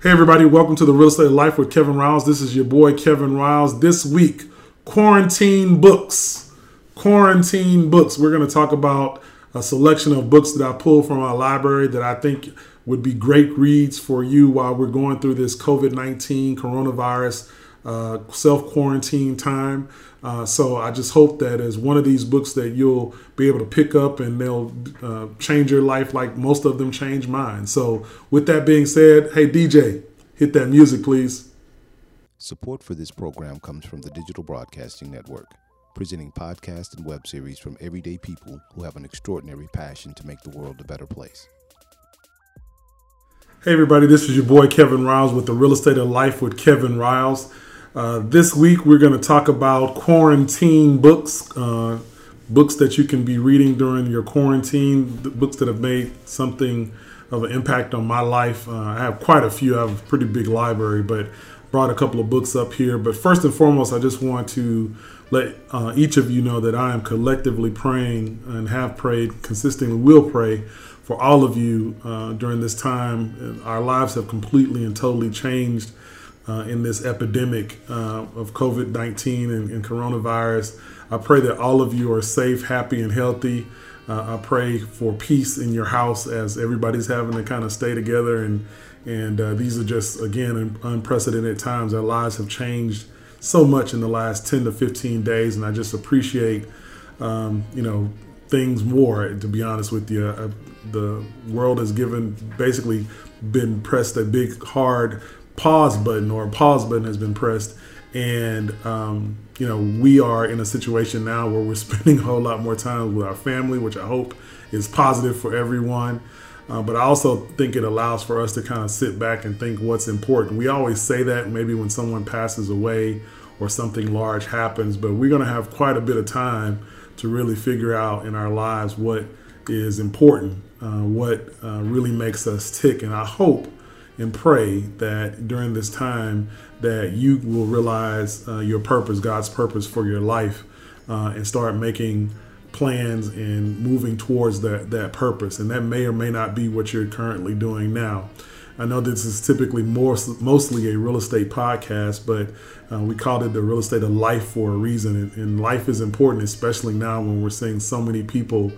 Hey, everybody, welcome to the Real Estate Life with Kevin Riles. This is your boy, Kevin Riles. This week, quarantine books. Quarantine books. We're going to talk about a selection of books that I pulled from our library that I think would be great reads for you while we're going through this COVID 19 coronavirus uh, self quarantine time. Uh, so I just hope that as one of these books that you'll be able to pick up and they'll uh, change your life like most of them change mine. So with that being said, hey DJ, hit that music please. Support for this program comes from the Digital Broadcasting Network, presenting podcasts and web series from everyday people who have an extraordinary passion to make the world a better place. Hey everybody, this is your boy Kevin Riles with the Real Estate of Life with Kevin Riles. Uh, this week, we're going to talk about quarantine books, uh, books that you can be reading during your quarantine, books that have made something of an impact on my life. Uh, I have quite a few. I have a pretty big library, but brought a couple of books up here. But first and foremost, I just want to let uh, each of you know that I am collectively praying and have prayed, consistently will pray for all of you uh, during this time. Our lives have completely and totally changed uh, in this epidemic uh, of COVID 19 and, and, coronavirus. I pray that all of you are safe, happy, and healthy. Uh, I pray for peace in your house as everybody's having to kind of stay together. And, and uh, these are just, again, unprecedented times. Our lives have changed so much in the last 10 to 15 days. And I just appreciate, um, you know, things more, to be honest with you. Uh, the world has given basically been pressed a big, hard pause button or a pause button has been pressed. And um, you know we are in a situation now where we're spending a whole lot more time with our family which i hope is positive for everyone. Uh, but i also think it allows for us to kind of sit back and think what's important. We always say that maybe when someone passes away or something large happens but we're going to have quite a bit of time to really figure out in our lives what is important uh, what uh, really makes us tick. And i hope and pray that during this time that you will realize uh, your purpose, God's purpose for your life, uh, and start making plans and moving towards that that purpose. And that may or may not be what you're currently doing now. I know this is typically more mostly a real estate podcast, but uh, we called it the real estate of life for a reason. And, and life is important, especially now when we're seeing so many people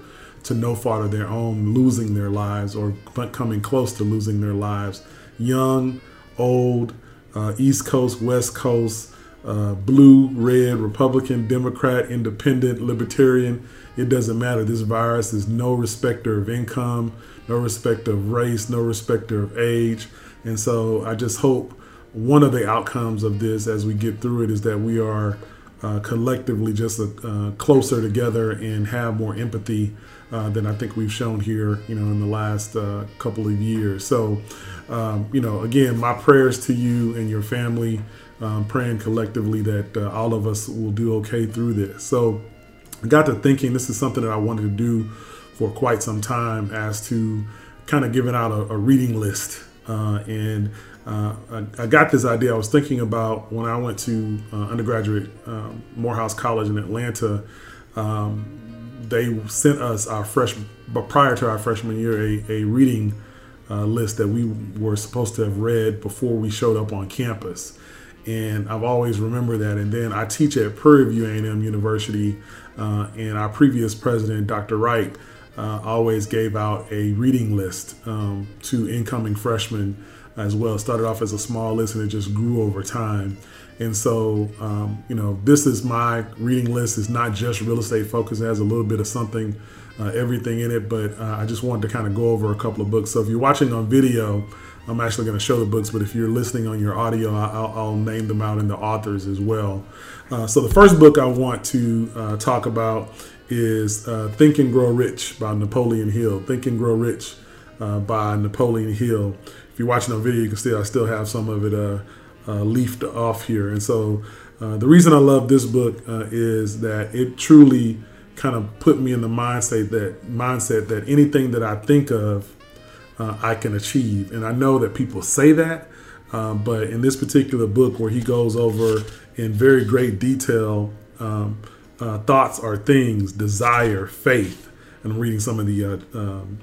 to no fault of their own losing their lives or coming close to losing their lives young, old, uh, East Coast, West Coast, uh, blue, red, Republican, Democrat, Independent, Libertarian. It doesn't matter. This virus is no respecter of income, no respecter of race, no respecter of age. And so I just hope one of the outcomes of this as we get through it is that we are uh, collectively just uh, closer together and have more empathy uh, than I think we've shown here, you know, in the last couple of years. So, um, you know, again, my prayers to you and your family, um, praying collectively that all of us will do okay through this. So, I got to thinking this is something that I wanted to do for quite some time as to kind of giving out a, a reading list. Uh, and uh, I, I, got this idea. I was thinking about when I went to uh, undergraduate um, Morehouse College in Atlanta. Um, they sent us our freshman, but prior to our freshman year, a, a reading uh, list that we were supposed to have read before we showed up on campus. And I've always remembered that. And then I teach at Prairie View A&M University, uh, and our previous president, Dr. Wright, uh, always gave out a reading list um, to incoming freshmen as well. Started off as a small list and it just grew over time. And so, um, you know, this is my reading list. It's not just real estate focused. It has a little bit of something, uh, everything in it. But uh, I just wanted to kind of go over a couple of books. So if you're watching on video, I'm actually going to show the books. But if you're listening on your audio, I'll, I'll name them out in the authors as well. Uh, so the first book I want to uh, talk about is uh, Think and Grow Rich by Napoleon Hill. Think and Grow Rich uh, by Napoleon Hill. You're watching on video, you can see I still have some of it uh, leafed off here. And so uh, the reason I love this book uh, is that it truly kind of put me in the mindset that mindset that anything that I think of, uh, I can achieve. And I know that people say that, um, but in this particular book, where he goes over in very great detail um, uh, thoughts are things, desire, faith. And I'm reading some of the uh, um,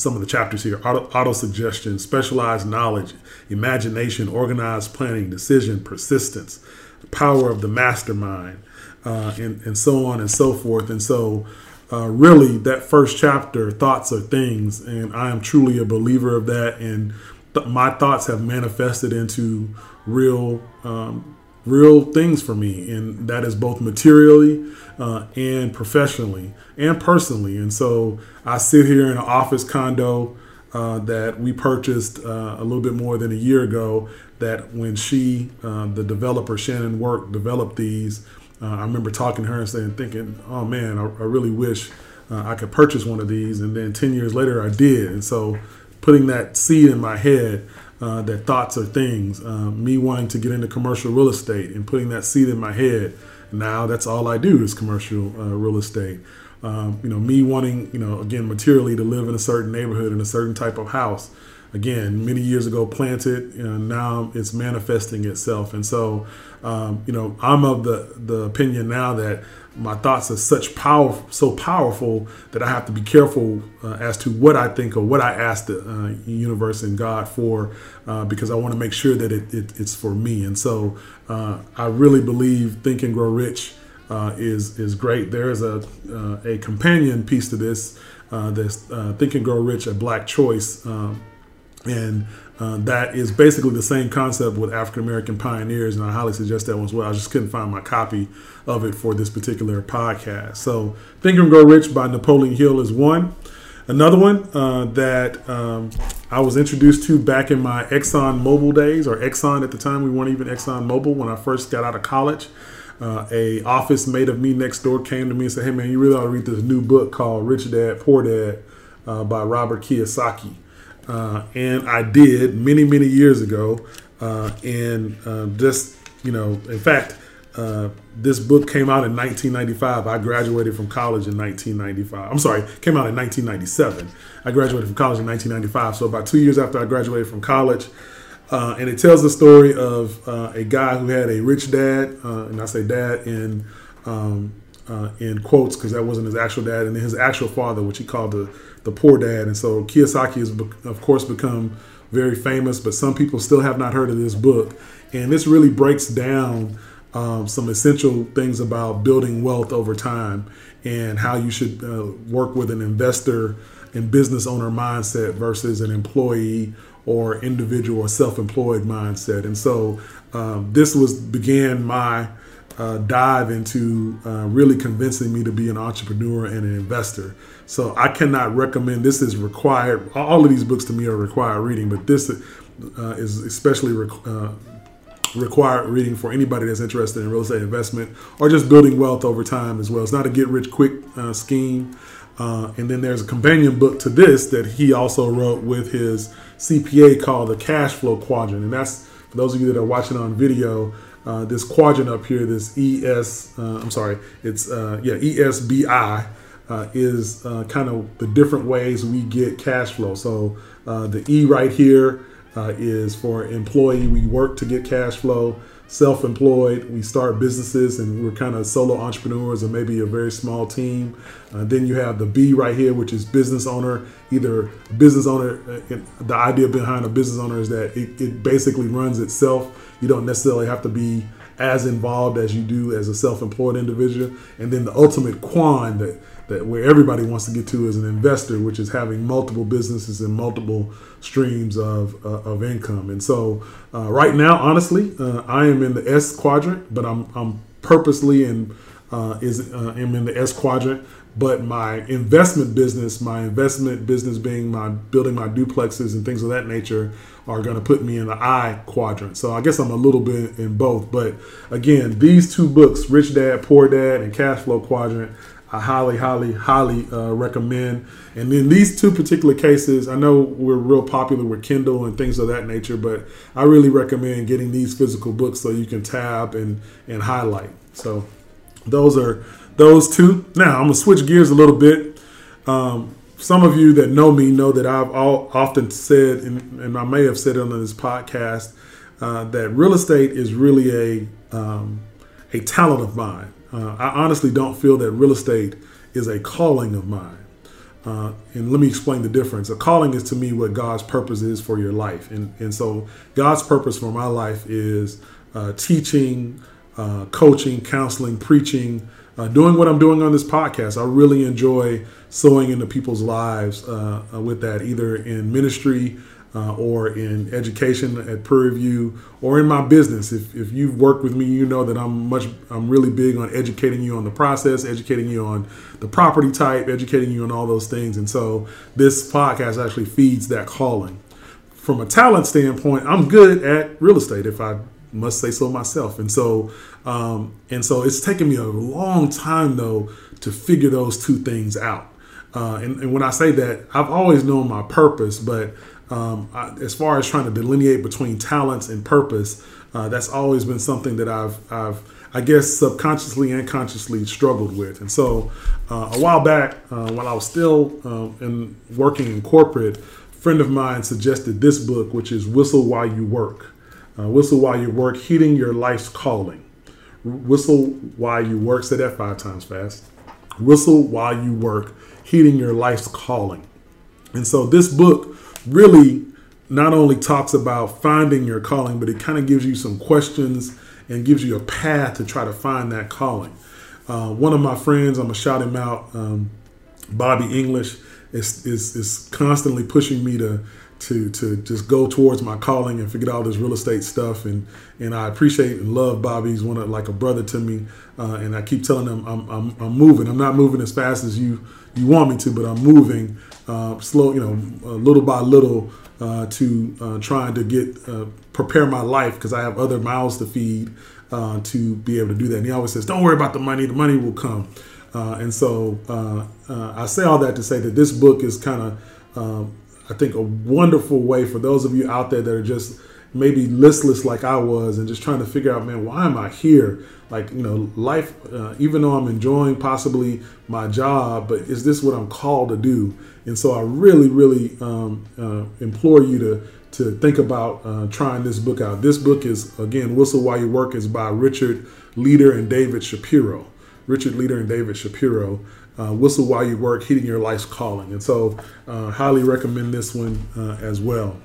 some of the chapters here auto, suggestion, specialized knowledge, imagination, organized planning, decision, persistence, power of the mastermind, uh, and, and so on and so forth. And so, uh, really, that first chapter, thoughts are things, and I am truly a believer of that. And th- my thoughts have manifested into real, um, real things for me, and that is both materially uh, and professionally and personally. And so I sit here in an office condo uh, that we purchased uh, a little bit more than a year ago. That when she, uh, the developer Shannon Work, developed these, uh, I remember talking to her and saying, thinking, "Oh man, I, I really wish uh, I could purchase one of these." And then ten years later, I did. And so, putting that seed in my head uh, that thoughts are things. me wanting to get into commercial real estate and putting that seed in my head now that's all I do is commercial uh, real estate. Um, you know, me wanting, you know, again, materially to live in a certain neighborhood in a certain type of house. Again, many years ago planted, know, now it's manifesting itself. And so, um, you know, I'm of the, the opinion now that my thoughts are such power, so powerful that I have to be careful uh, as to what I think or what I ask the uh, universe and God for, uh, because I want to make sure that it, it, it's for me. And so uh, I really believe Think and Grow Rich uh, is is great. There is a uh, a companion piece to this. this Think and Grow Rich, a Black Choice. Um, and uh, that is basically the same concept with African American pioneers, and I highly suggest that one as well. I just couldn't find my copy of it for this particular podcast. So, Think and Grow Rich by Napoleon Hill is one. Another one uh, that um, I was introduced to back in my Exxon Mobil days, or Exxon at the time, we weren't even Exxon Mobil when I first got out of college. Uh, a office mate of me next door came to me and said, "Hey man, you really ought to read this new book called Rich Dad Poor Dad uh, by Robert Kiyosaki." uh, and I did many many years ago. Uh, and uh, just you know, in fact, uh, this book came out in 1995. I graduated from college in 1995. I'm sorry, came out in 1997. I graduated from college in 1995. So about two years after I graduated from college. Uh, and it tells the story of uh, a guy who had a rich dad, and I say dad in um, in quotes because that wasn't his actual dad, and his actual father, which he called the the poor dad. And so Kiyosaki has, of course, become very famous, but some people still have not heard of this book. And this really breaks down um, some essential things about building wealth over time and how you should uh, work with an investor and business owner mindset versus an employee or individual or self-employed mindset. And so um, this was began my uh, dive into uh, really convincing me to be an entrepreneur and an investor. So I cannot recommend. This is required. All of these books to me are required reading, but this uh, is especially uh, required reading for anybody that's interested in real estate investment or just building wealth over time as well. It's not a get rich quick uh, scheme. Uh, and then there's a companion book to this that he also wrote with his CPA called the Cash Flow Quadrant, and that's for those of you that are watching on video. Uh, this quadrant up here, this ES, uh, I'm sorry, it's yeah ESBI uh, is uh, kind of the different ways we get cash flow. So uh, the E right here uh, is for employee. We work to get cash flow. Self-employed, we start businesses and we're kind of solo entrepreneurs or maybe a very small team. Uh, then you have the B right here, which is business owner. Either business owner, uh, the idea behind a business owner is that it, it basically runs itself. You don't necessarily have to be as involved as you do as a self-employed individual. And then the ultimate quan that that where everybody wants to get to as an investor, which is having multiple businesses and multiple streams of, uh, of income. And so, uh, right now, honestly, uh, I am in the S quadrant, but I'm, I'm purposely in uh, is uh, am in the S quadrant. But my investment business, my investment business being my building my duplexes and things of that nature, are going to put me in the I quadrant. So I guess I'm a little bit in both. But again, these two books, Rich Dad, Poor Dad, and Cash Flow Quadrant, I highly, highly, highly uh, recommend. And in these two particular cases, I know we're real popular with Kindle and things of that nature, but I really recommend getting these physical books so you can tab and and highlight. So those are those two. Now I'm gonna switch gears a little bit. Um, some of you that know me know that I've all, often said, and, and, I may have said on this podcast, uh, that real estate is really a um, a talent of mine. Uh, I honestly don't feel that real estate is a calling of mine. uh, and let me explain the difference. A calling is to me what God's purpose is for your life, and and so God's purpose for my life is uh, teaching, uh, coaching, counseling, preaching, uh, doing what I'm doing on this podcast. I really enjoy sowing into people's lives uh, uh, with that, either in ministry uh, or in education at Prairie View or in my business. If, if you've worked with me, you know that I'm much I'm really big on educating you on the process, educating you on the property type, educating you on all those things. And so this podcast actually feeds that calling. From a talent standpoint, I'm good at real estate if I must say so myself. And so um, and so it's taken me a long time though to figure those two things out. Uh, and, and when I say that, I've always known my purpose, but um, I, as far as trying to delineate between talents and purpose, uh, that's always been something that I've, I've, I guess, subconsciously and consciously struggled with. And so, uh, a while back, uh, while I was still um, in working in corporate, a friend of mine suggested this book, which is "Whistle While You Work." Uh, Whistle while you work, heeding your life's calling. Whistle while you work. Say that five times fast. Whistle while you work, heeding your life's calling. And so, this book really not only talks about finding your calling, but it kind of gives you some questions and gives you a path to try to find that calling. Uh, one of my friends, I'm gonna shout him out, um, Bobby English, is, is is constantly pushing me to to to just go towards my calling and forget all this real estate stuff. And and I appreciate and love Bobby. He's one of like a brother to me. Uh, and I keep telling him I'm, I'm I'm moving. I'm not moving as fast as you you want me to, but I'm moving uh, slow, you know, uh, little by little uh, to uh, trying to get prepare my life because I have other mouths to feed to be able to do that. And he always says, "Don't worry about the money; the money will come." and so I say all that to say that this book is kind of, I think, a wonderful way for those of you out there that are just maybe listless like I was and just trying to figure out, man, why am I here? Like, you know, life, uh, even though I'm enjoying possibly my job, but is this what I'm called to do? And so I really, really um, uh, implore you to to think about uh, trying this book out. This book is, again, Whistle While You Work is by Richard Leider and David Shapiro. Richard Leider and David Shapiro. Uh, Whistle While You Work, Heeding Your Life's Calling. And so, uh, highly recommend this one uh, as well.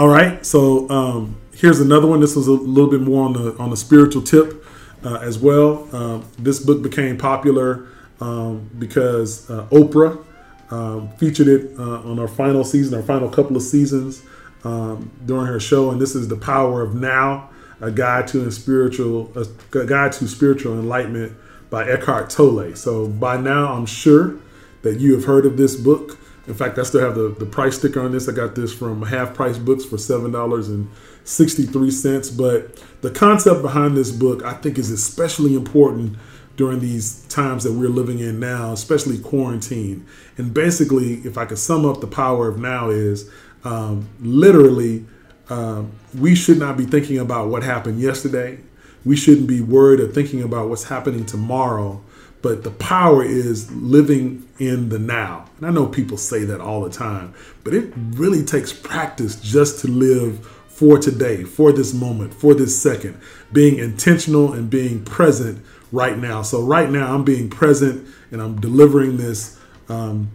All right, so um, here's another one. This was a little bit more on the on the spiritual tip uh, as well. Um, this book became popular um, because uh, Oprah um, featured it uh, on our final season, our final couple of seasons um, during her show. And this is the power of now, a guide to spiritual, a guide to spiritual enlightenment by Eckhart Tolle. So by now, I'm sure that you have heard of this book. In fact, I still have the, the price sticker on this. I got this from Half Price Books for $7.63. But the concept behind this book, I think, is especially important during these times that we're living in now, especially quarantine. And basically, if I could sum up the power of now, is um, literally um, we should not be thinking about what happened yesterday. We shouldn't be worried or thinking about what's happening tomorrow but the power is living in the now. And I know people say that all the time, but it really takes practice just to live for today, for this moment, for this second, being intentional and being present right now. So right now, I'm being present and I'm delivering this um,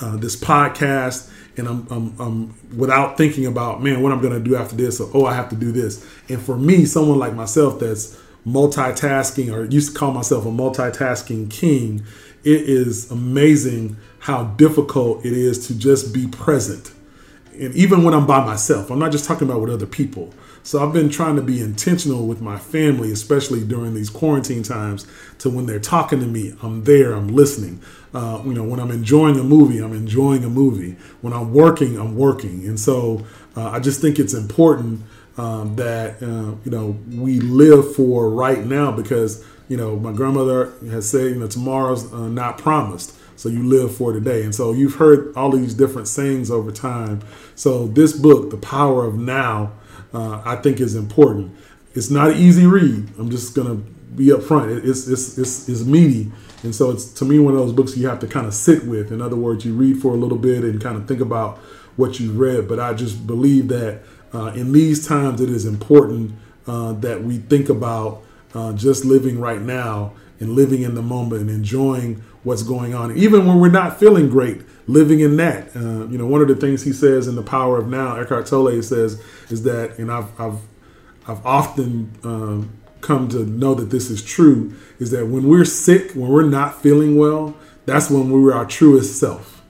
uh, this podcast, and I'm, I'm, I'm, without thinking about man, what I'm going to do after this, or oh, I have to do this. And for me, someone like myself that's multitasking or used to call myself a multitasking king, it is amazing how difficult it is to just be present. And even when I'm by myself, I'm not just talking about with other people. So I've been trying to be intentional with my family, especially during these quarantine times, to when they're talking to me, I'm there, I'm listening. Uh, you know, when I'm enjoying a movie, I'm enjoying a movie. When I'm working, I'm working. And so uh, I just think it's important um, that uh, you know we live for right now because you know my grandmother has said you know tomorrow's uh, not promised. So you live for today. And so you've heard all these different sayings over time. So this book the power of now uh, i think is important. It's not an easy read. I'm just gonna be upfront. It's, it's it's it's meaty. And so it's to me one of those books you have to kind of sit with. In other words you read for a little bit and kind of think about what you read. But i just believe that uh, in these times, it is important uh, that we think about uh, just living right now and living in the moment and enjoying what's going on. Even when we're not feeling great, living in that. Uh, you know, one of the things he says in The Power of Now, Eckhart Tolle says, is that, and I've, I've, I've often um, come to know that this is true, is that when we're sick, when we're not feeling well, that's when we were our truest self.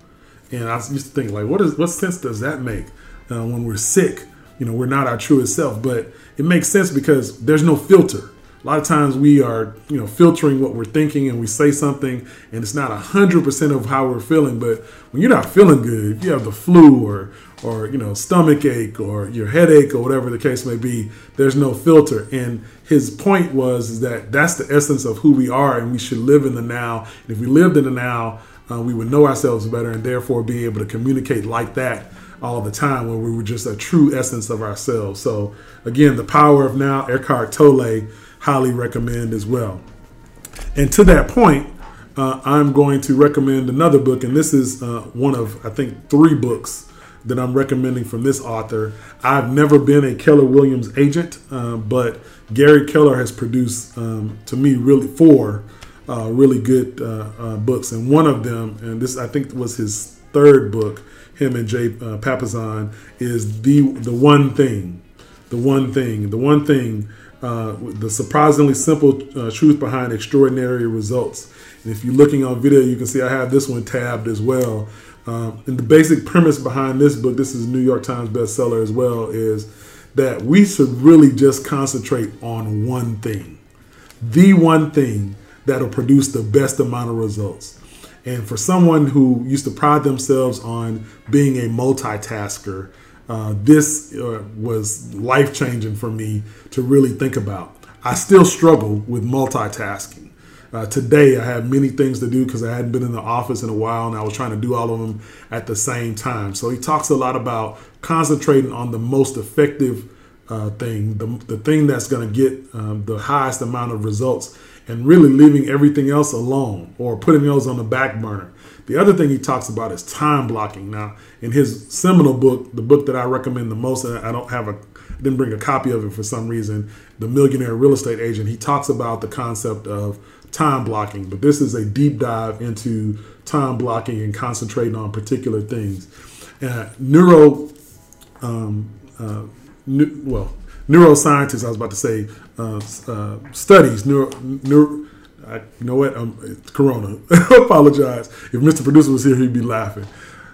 And I used to think, like, what is what sense does that make? Uh, when we're sick, you know, we're not our truest self. But it makes sense because there's no filter. A lot of times we are you know filtering what we're thinking and we say something and it's not 100% of how we're feeling but when you're not feeling good if you have the flu or or you know stomach ache or your headache or whatever the case may be there's no filter. And his point was is that that's the essence of who we are and we should live in the now. And if we lived in the now uh, we would know ourselves better and therefore be able to communicate like that all the time when we were just a true essence of ourselves so again the power of now eckhart tolle highly recommend as well. And to that point, uh, I'm going to recommend another book, and this is uh, one of, I think, three books that I'm recommending from this author. I've never been a Keller Williams agent, uh, but Gary Keller has produced, um, to me, really four uh, really good uh, uh, books, and one of them, and this I think was his third book, him and Jay Papasan, is the the one thing, the one thing, the one thing uh, the surprisingly simple uh, truth behind extraordinary results. And if you're looking on video, you can see I have this one tabbed as well. Um, and the basic premise behind this book, this is New York Times bestseller as well, is that we should really just concentrate on one thing, the one thing that'll produce the best amount of results. And for someone who used to pride themselves on being a multitasker, uh, this uh, was life changing for me to really think about. I still struggle with multitasking. Uh, today, I had many things to do because I hadn't been in the office in a while and I was trying to do all of them at the same time. So, he talks a lot about concentrating on the most effective uh, thing, the, the thing that's going to get um, the highest amount of results, and really leaving everything else alone or putting those on the back burner. The other thing he talks about is time blocking. Now, in his seminal book, the book that I recommend the most, and I don't have a didn't bring a copy of it for some reason, The Millionaire Real Estate Agent, he talks about the concept of time blocking. But this is a deep dive into time blocking and concentrating on particular things. Uh, neuro, um, uh, well, neuroscientists, I was about to say, uh, uh studies, neuro, neuro I, you know what? Um, it's Corona. Apologize. If Mr. Producer was here, he'd be laughing.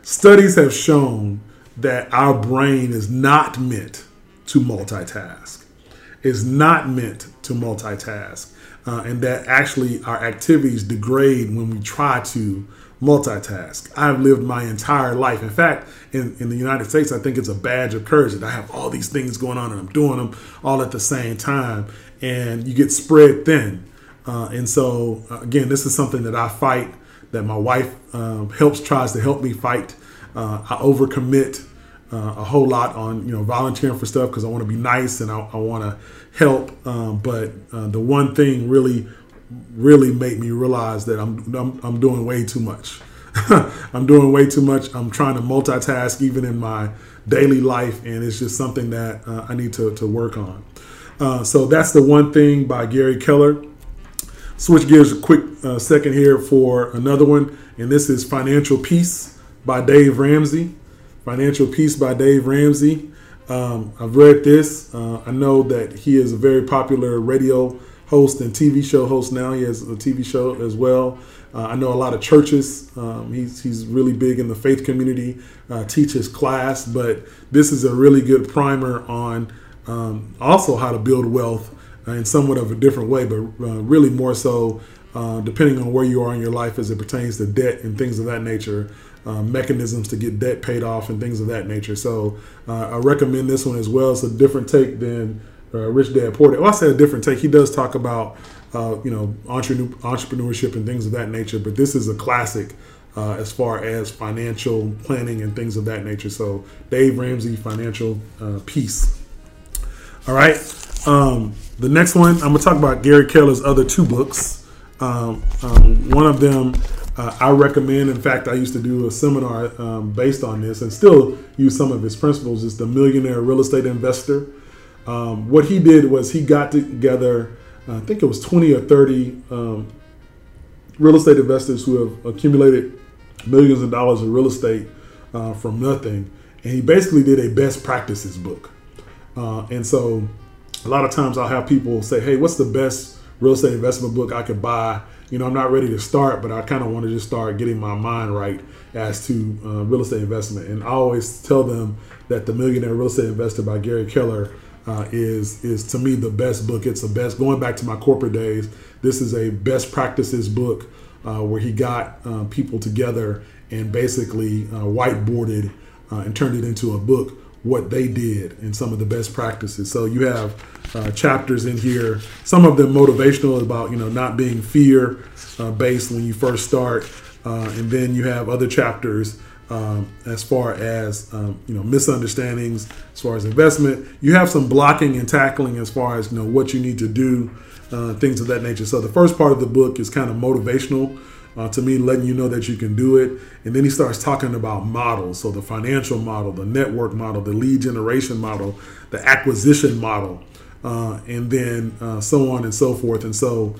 Studies have shown that our brain is not meant to multitask. Is not meant to multitask, uh, and that actually our activities degrade when we try to multitask. I've lived my entire life. In fact, in, in the United States, I think it's a badge of courage that I have all these things going on and I'm doing them all at the same time, and you get spread thin. Uh, and so, uh, again, this is something that I fight, that my wife um, helps, tries to help me fight. Uh, I overcommit uh, a whole lot on, you know, volunteering for stuff because I want to be nice and I, I want to help. Um, but uh, the one thing really, really made me realize that I'm, I'm, I'm doing way too much. I'm doing way too much. I'm trying to multitask even in my daily life, and it's just something that uh, I need to, to work on. Uh, so that's the one thing by Gary Keller switch gears a quick uh, second here for another one, and this is Financial Peace by Dave Ramsey. Financial Peace by Dave Ramsey. Um, I've read this. Uh, I know that he is a very popular radio host and TV show host now. He has a TV show as well. Uh, I know a lot of churches. Um, he's, he's really big in the faith community, uh, teaches class, but this is a really good primer on um, also how to build wealth in somewhat of a different way, but uh, really more so uh, depending on where you are in your life as it pertains to debt and things of that nature. Uh, mechanisms to get debt paid off and things of that nature. So uh, I recommend this one as well. It's a different take than uh, Rich Dad Poor Dad. Well, I say a different take. He does talk about you know entrepreneurship and things of that nature, but this is a classic as far as financial planning and things of that nature. So Dave Ramsey, Financial Peace. All right. Um, the next one, I'm gonna talk about Gary Keller's other two books. Um, um, one of them uh, I recommend. In fact, I used to do a seminar um, based on this, and still use some of his principles. Is the Millionaire Real Estate Investor. Um, what he did was he got together. Uh, I think it was 20 or 30 um, real estate investors who have accumulated millions of dollars in real estate uh, from nothing, and he basically did a best practices book. Uh, and so, a lot of times I'll have people say, "Hey, what's the best real estate investment book I could buy?" You know, I'm not ready to start, but I kind of want to just start getting my mind right as to uh, real estate investment. And I always tell them that the Millionaire Real Estate Investor by Gary Keller uh, is is to me the best book. It's the best. Going back to my corporate days, this is a best practices book uh, where he got uh, people together and basically uh, whiteboarded uh, and turned it into a book what they did and some of the best practices. So you have uh, chapters in here. Some of them motivational about you know not being fear based when you first start, and then you have other chapters um, as far as um, you know misunderstandings as far as investment you have some blocking and tackling as far as you know what you need to do uh, things of that nature. So the first part of the book is kind of motivational uh, to me letting you know that you can do it. And then he starts talking about models. So the financial model the network model the lead generation model the acquisition model uh, and then uh, so on and so forth. And so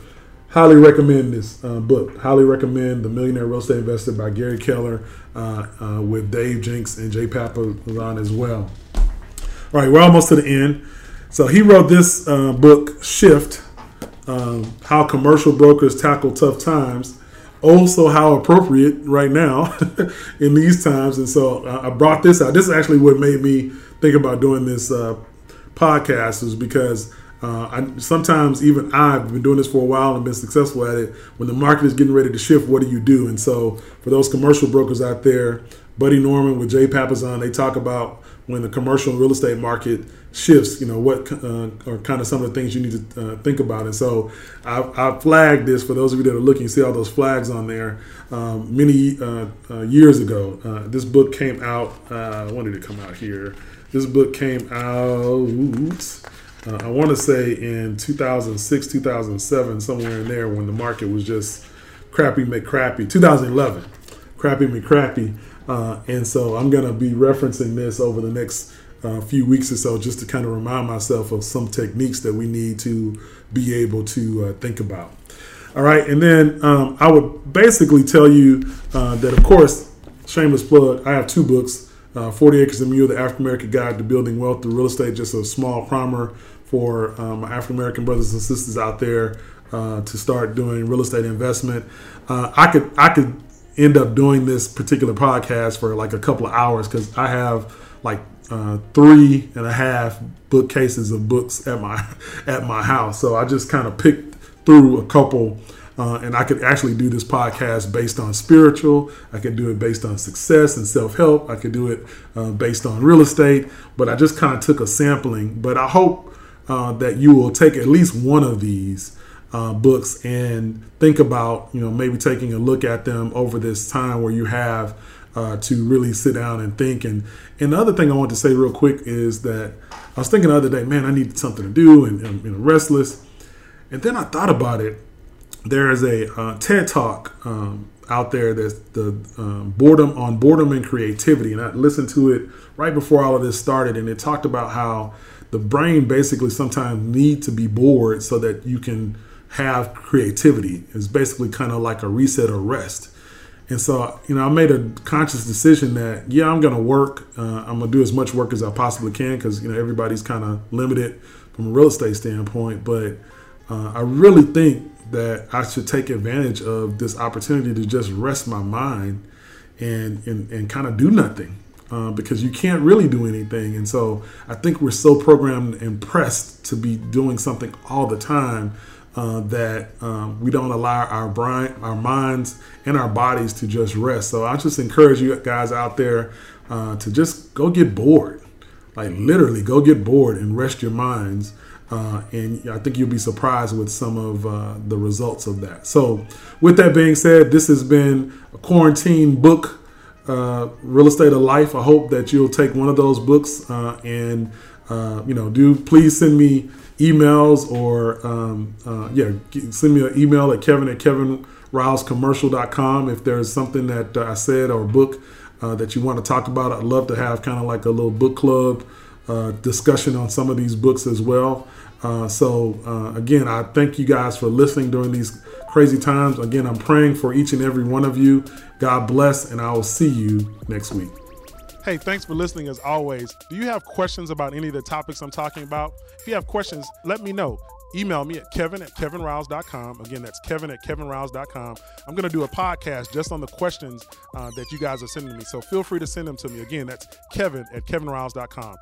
highly recommend this uh, book. Highly recommend The Millionaire Real Estate Investor by Gary Keller uh, uh, with Dave Jenks and Jay Papasan as well. All right, we're almost to the end. So he wrote this uh, book, Shift um, How Commercial Brokers Tackle Tough Times. Also, how appropriate right now in these times. And so uh, I brought this out. This is actually what made me think about doing this podcast, is because uh, I, sometimes even I've been doing this for a while and been successful at it. When the market is getting ready to shift, what do you do? And so, for those commercial brokers out there, Buddy Norman with Jay Papasan, they talk about when the commercial real estate market shifts. You know what uh, are kind of some of the things you need to uh, think about. And so, I, I, flagged this for those of you that are looking. See all those flags on there. Um, many uh, uh, years ago, uh, this book came out. when did it come out here? This book came out. Uh, I want to say in 2006, 2007, somewhere in there when the market was just crappy McCrappy. 2011, crappy McCrappy. Uh, and so I'm going to be referencing this over the next uh, few weeks or so just to kind of remind myself of some techniques that we need to be able to uh, think about. All right. And then um, I would basically tell you uh, that, of course, shameless plug, I have two books. Uh, 40 Acres of Mule, the African American Guide to Building Wealth Through Real Estate, just a small primer for um, African American brothers and sisters out there uh, to start doing real estate investment. Uh, I could I could end up doing this particular podcast for like a couple of hours because I have like uh, three and a half bookcases of books at my at my house. So I just kind of picked through a couple. Uh, and I could actually do this podcast based on spiritual. I could do it based on success and self help. I could do it uh, based on real estate. But I just kind of took a sampling. But I hope uh, that you will take at least one of these uh, books and think about, you know, maybe taking a look at them over this time where you have uh, to really sit down and think. And and the other thing I want to say real quick is that I was thinking the other day, man, I need something to do and, and you know, restless. And then I thought about it. There is a uh, TED Talk um, out there that's the um, boredom on boredom and creativity, and I listened to it right before all of this started, and it talked about how the brain basically sometimes need to be bored so that you can have creativity. It's basically kind of like a reset or rest. And so, you know, I made a conscious decision that, yeah, I'm going to work. Uh, I'm going to do as much work as I possibly can because, you know, everybody's kind of limited from a real estate standpoint. But uh, I really think that I should take advantage of this opportunity to just rest my mind and, and, and kind of do nothing uh, because you can't really do anything. And so I think we're so programmed and pressed to be doing something all the time uh, that um, we don't allow our brain, our minds, and our bodies to just rest. So I just encourage you guys out there uh, to just go get bored, like literally go get bored and rest your minds. Uh, and I think you'll be surprised with some of uh, the results of that. So, with that being said, this has been a quarantine book uh, Real Estate of Life. I hope that you'll take one of those books uh, and uh, you know do please send me emails or um, uh, yeah send me an email at Kevin at kevinrylescommercial.com if there's something that I said or book that you want to talk about. I'd love to have kind of like a little book club uh, discussion on some of these books as well. Uh, so, uh, again, I thank you guys for listening during these crazy times. Again, I'm praying for each and every one of you. God bless, and I will see you next week. Hey, thanks for listening as always. Do you have questions about any of the topics I'm talking about? If you have questions, let me know email me at kevin at kevinrouse.com. Again, that's kevin at kevinrouse.com. I'm going to do a podcast just on the questions uh, that you guys are sending me. So feel free to send them to me. Again, that's kevin at kevinriles.com.